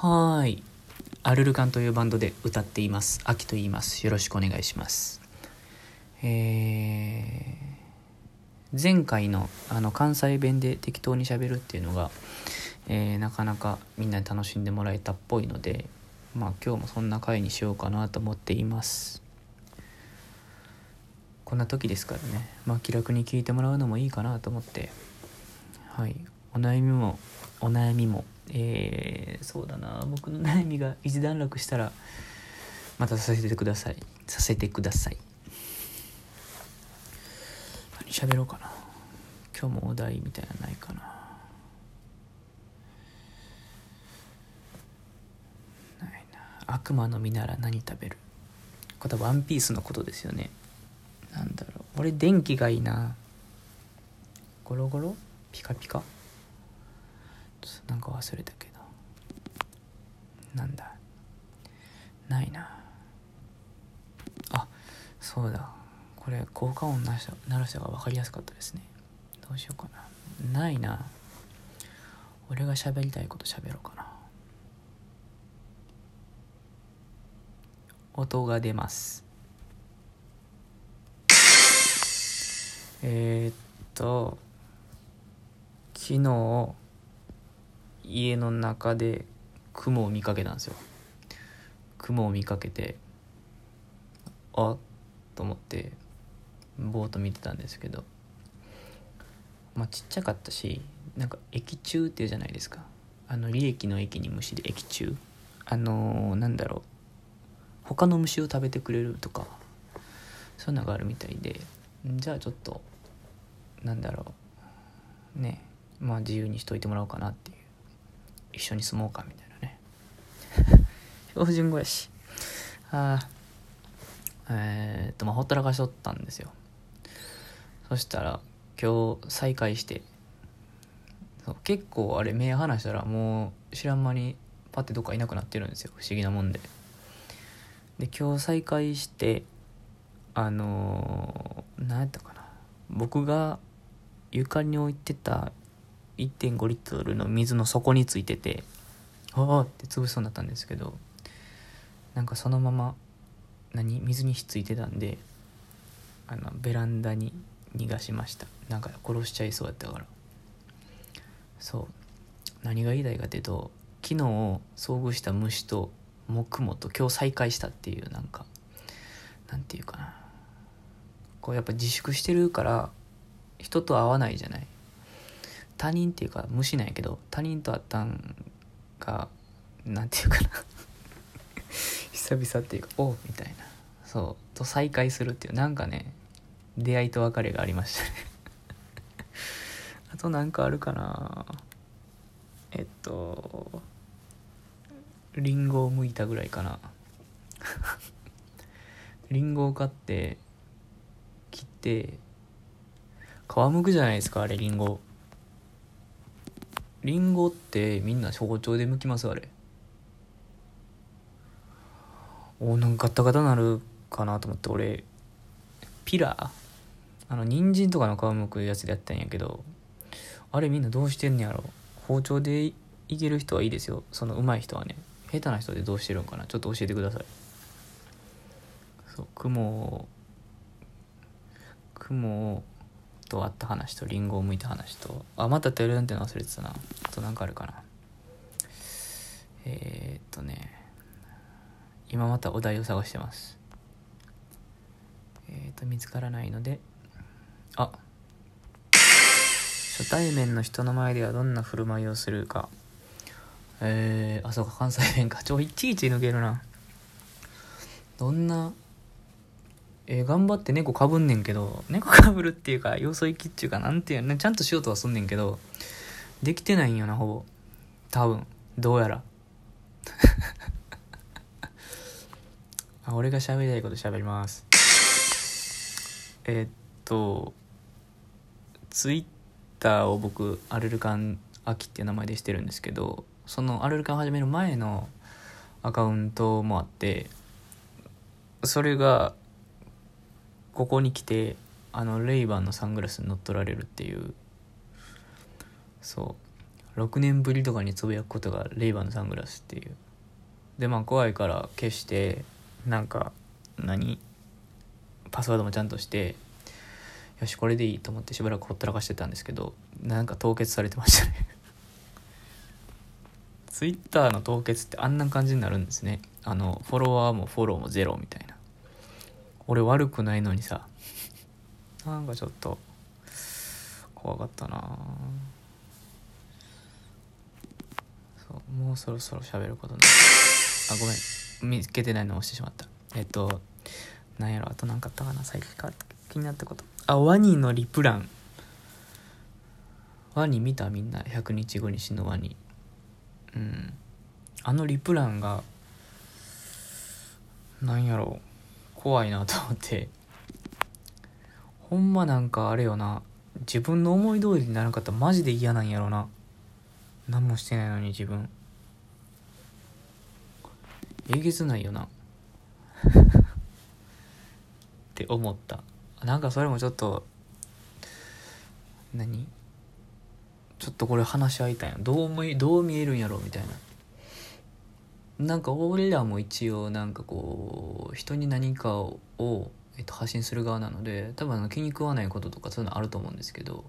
はい。アルルカンというバンドで歌っています。秋と言います。よろしくお願いします。えー、前回のあの関西弁で適当にしゃべるっていうのが、えーなかなかみんなに楽しんでもらえたっぽいので、まあ今日もそんな回にしようかなと思っています。こんな時ですからね、まあ気楽に聞いてもらうのもいいかなと思って、はい、お悩みもお悩みもえー、そうだな。僕の悩みが一段落したらまたさせてください。させてください何喋ろうかな。今日もお題みたいなないかな。悪魔の実なら何食べる？これワンピースのことですよね。なんだろう。俺電気がいいな。ゴロゴロ？ピカピカ？なんか忘れたけど。なんだ。ないな。あそうだ。これ効果音鳴らした鳴らした方が分かりやすかったですね。どうしようかな。ないな。俺が喋りたいこと喋ろうかな。音が出ます。えー、っと昨日家の中で雲を見かけたんですよ。雲を見かけてあっと思ってぼーっと見てたんですけどまあちっちゃかったしなんか液中っていうじゃないですか。あの利益の駅に虫で液中。あのーなんだろう。他の虫を食べてくれるとかそういうのがあるみたいでじゃあちょっとなんだろう。ね。まあ自由にしといてもらおうかなっていう。一緒に住もうかみたいなね。標準語やし。ああえーっとまあほったらかしとったんですよ。そしたら今日再会して結構あれ目離したらもう知らん間にパッてどっかいなくなってるんですよ。不思議なもんで。で今日再会してあのー、何やったかな。僕が床に置いてた1.5リットルの水の底についててああって潰しそうになったんですけどなんかそのまま何水にひっついてたんであのベランダに逃がしました。なんか殺しちゃいそうやったから。そう。何が言いたいかっていうと昨日遭遇した虫と木もと今日再会したっていうなんかなんていうかな。こうやっぱ自粛してるから人と会わないじゃない。他人っていうか虫なんやけど他人と会ったんがなんていうかな。久々っていうかおうみたいな。そう。と再会するっていう。なんかね出会いと別れがありましたね。あとなんかあるかな。えっとリンゴを剥いたぐらいかな。リンゴを買って切って皮むくじゃないですかあれリンゴ。リンゴってみんな包丁で剥きますあれ。おなんかガタガタなるかなと思って俺ピラー？あの人参とかの皮むくやつでやったんやけどあれみんなどうしてんねやろ？包丁でいける人はいいですよ。その上手い人はね。下手な人でどうしてるんかな？ちょっと教えてください。そう雲を雲をと会った話とリンゴを剥いた話とあまたテレンっての忘れてたな。あと何かあるかな。えー、っとね。今またお題を探してます。えー、っと見つからないので。あ。初対面の人の前ではどんな振る舞いをするか。えー、あそうか関西弁か。ちょいちいち抜けるな。どんなえー頑張って猫かぶんねんけど猫かぶるっていうかよそ行きっていうかなんていうのちゃんとしようとはすんねんけどできてないんよなほぼ。多分。どうやら。あ俺が喋りたいこと喋ります。えっとツイッターを僕アルルカン秋っていう名前でしてるんですけどそのアルルカン始める前のアカウントもあってそれがここに来てあのレイバンのサングラスに乗っ取られるっていう。そう。6年ぶりとかにつぶやくことがレイバンのサングラスっていう。でまあ怖いから消してなんか何？パスワードもちゃんとしてよしこれでいいと思ってしばらくほったらかしてたんですけどなんか凍結されてましたね。ツイッターの凍結ってあんな感じになるんですね。あのフォロワーもフォローもゼロみたいな。俺悪くないのにさ。なんかちょっと怖かったな。そうもうそろそろ喋ることないあごめん。見つけてないの押してしまった。えっとなんやろ。あと何かあったかな。最近か気になったこと。あワニのリプラン。ワニ見たみんな。100日後に死ぬワニ。うん。あのリプランがなんやろ。う怖いなと思って。ほんまなんかあれよな。自分の思い通りにならなかったらマジで嫌なんやろな。何もしてないのに自分。えげつないよな。って思った。なんかそれもちょっと何？ちょっとこれ話し合いたいな。どう思いどう見えるんやろみたいな。なんか俺らも一応なんかこう人に何かを、えっと、発信する側なので多分あの気に食わないこととかそういうのあると思うんですけど。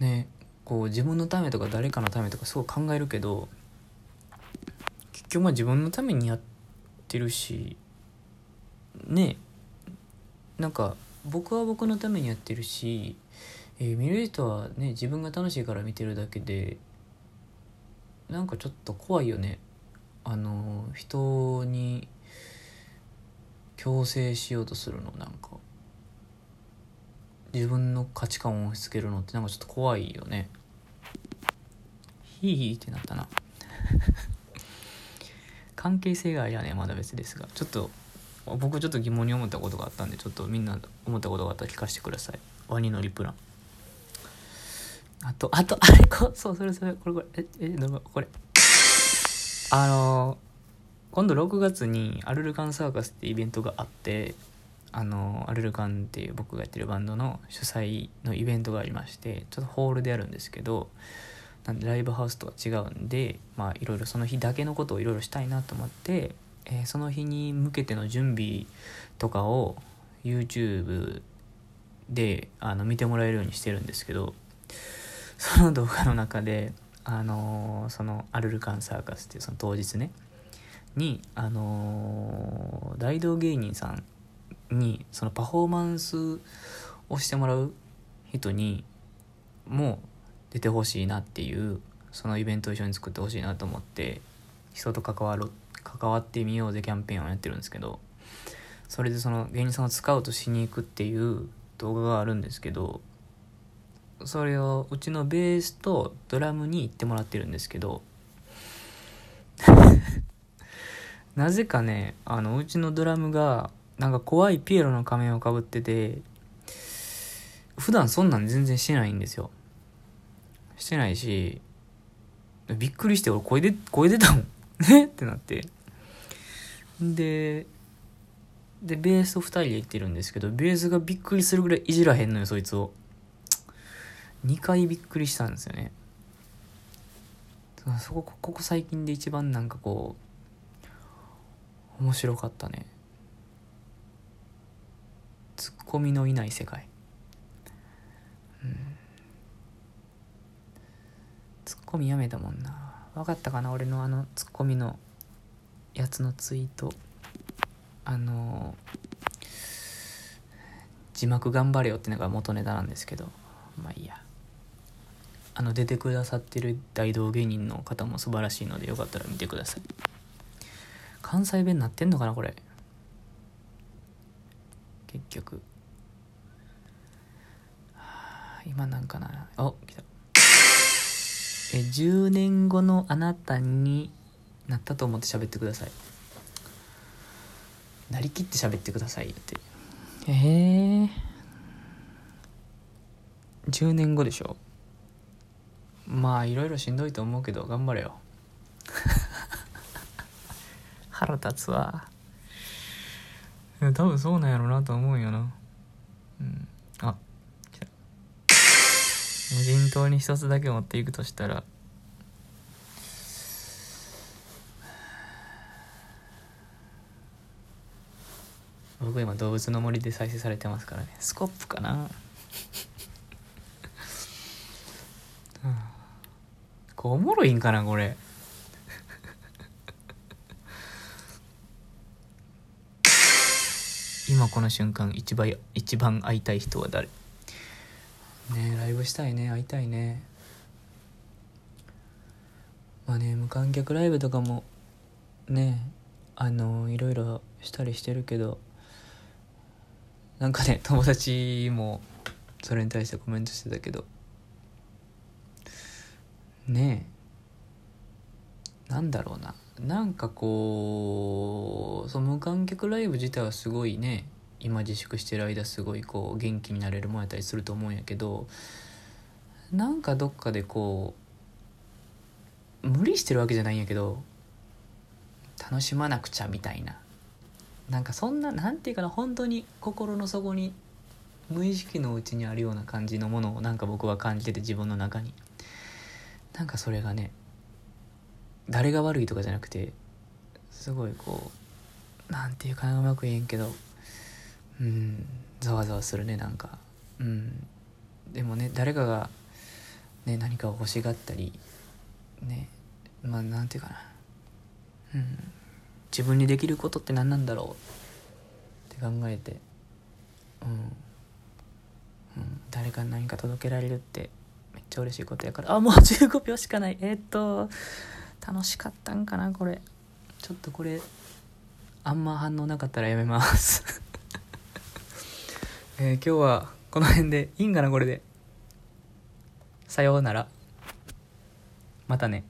ねこう自分のためとか誰かのためとかすごい考えるけど結局まあ自分のためにやってるしねなんか僕は僕のためにやってるし、えー見る人はね自分が楽しいから見てるだけでなんかちょっと怖いよね。あの人に強制しようとするのなんか。自分の価値観を押し付けるのってなんかちょっと怖いよね。ヒーヒーってなったな。関係性がありゃねまだ別ですが。ちょっと僕ちょっと疑問に思ったことがあったんでちょっとみんな思ったことがあったら聞かせてください。ワニのリプラン。あとあとあれこ そうそれそれこれこれええどうこれ。あの今度6月にアルルカンサーカスってイベントがあってあのアルルカンっていう僕がやってるバンドの主催のイベントがありましてちょっとホールでやるんですけどなんでライブハウスとは違うんでまあいろいろその日だけのことをいろいろしたいなと思って、えーその日に向けての準備とかを YouTube であの見てもらえるようにしてるんですけどその動画の中であのーそのアルルカンサーカスっていうその当日ね。にあのー大道芸人さんにそのパフォーマンスをしてもらう人にも出てほしいなっていうそのイベントを一緒に作ってほしいなと思って人と関わろ関わってみようぜキャンペーンをやってるんですけどそれでその芸人さんをスカウトしに行くっていう動画があるんですけどそれをうちのベースとドラムに行ってもらってるんですけど なぜかねあのうちのドラムがなんか怖いピエロの仮面をかぶってて普段そんなん全然してないんですよ。してないしびっくりして俺声で声出たもん。ねっ？てなって。ででベースと2人で行ってるんですけどベースがびっくりするぐらいいじらへんのよそいつを。2回びっくりしたんですよね。そこここ最近で一番なんかこう面白かったね。ツッコミのいない世界。うん。ツッコミやめたもんな。分かったかな？俺のあのツッコミのやつのツイート。あの字幕頑張れよってのが元ネタなんですけど。まあいいや。あの出てくださってる大道芸人の方も素晴らしいのでよかったら見てください。関西弁なってんのかなこれ。結局。今なんかな。お来た。え10年後のあなたになったと思って喋ってください。なりきって喋ってくださいって。ええ10年後でしょ。まあいろいろしんどいと思うけど頑張れよ。腹立つわ。多分そうなんやろうなと思うんよな。うん。あ来た。無人島に一つだけ持っていくとしたら。僕今動物の森で再生されてますからね。スコップかな、うん、これおもろいんかなこれ。今この瞬間一番一番会いたい人は誰？ねライブしたいね会いたいね。まあね無観客ライブとかもねあのいろいろしたりしてるけどなんかね友達もそれに対してコメントしてたけどねえ。なんだろうな。なんかこうその無観客ライブ自体はすごいね今自粛してる間すごいこう元気になれるもんやったりすると思うんやけどなんかどっかでこう無理してるわけじゃないんやけど楽しまなくちゃみたいな。なんかそんななんていうかな本当に心の底に無意識のうちにあるような感じのものをなんか僕は感じてて自分の中に。なんかそれがね誰が悪いとかじゃなくてすごいこうなんていうかなうまく言えんけどうんざわざわするねなんか。うん。でもね誰かが、ね、何かを欲しがったりねまあなんていうかな。うん。自分にできることって何なんだろう？って考えてうん、うん、誰かに何か届けられるってちゃ嬉しいことやから。あもう15秒しかない。えー、っと楽しかったんかなこれ。ちょっとこれあんま反応なかったらやめます。えー、今日はこの辺で。いいんかなこれで。さようなら。またね。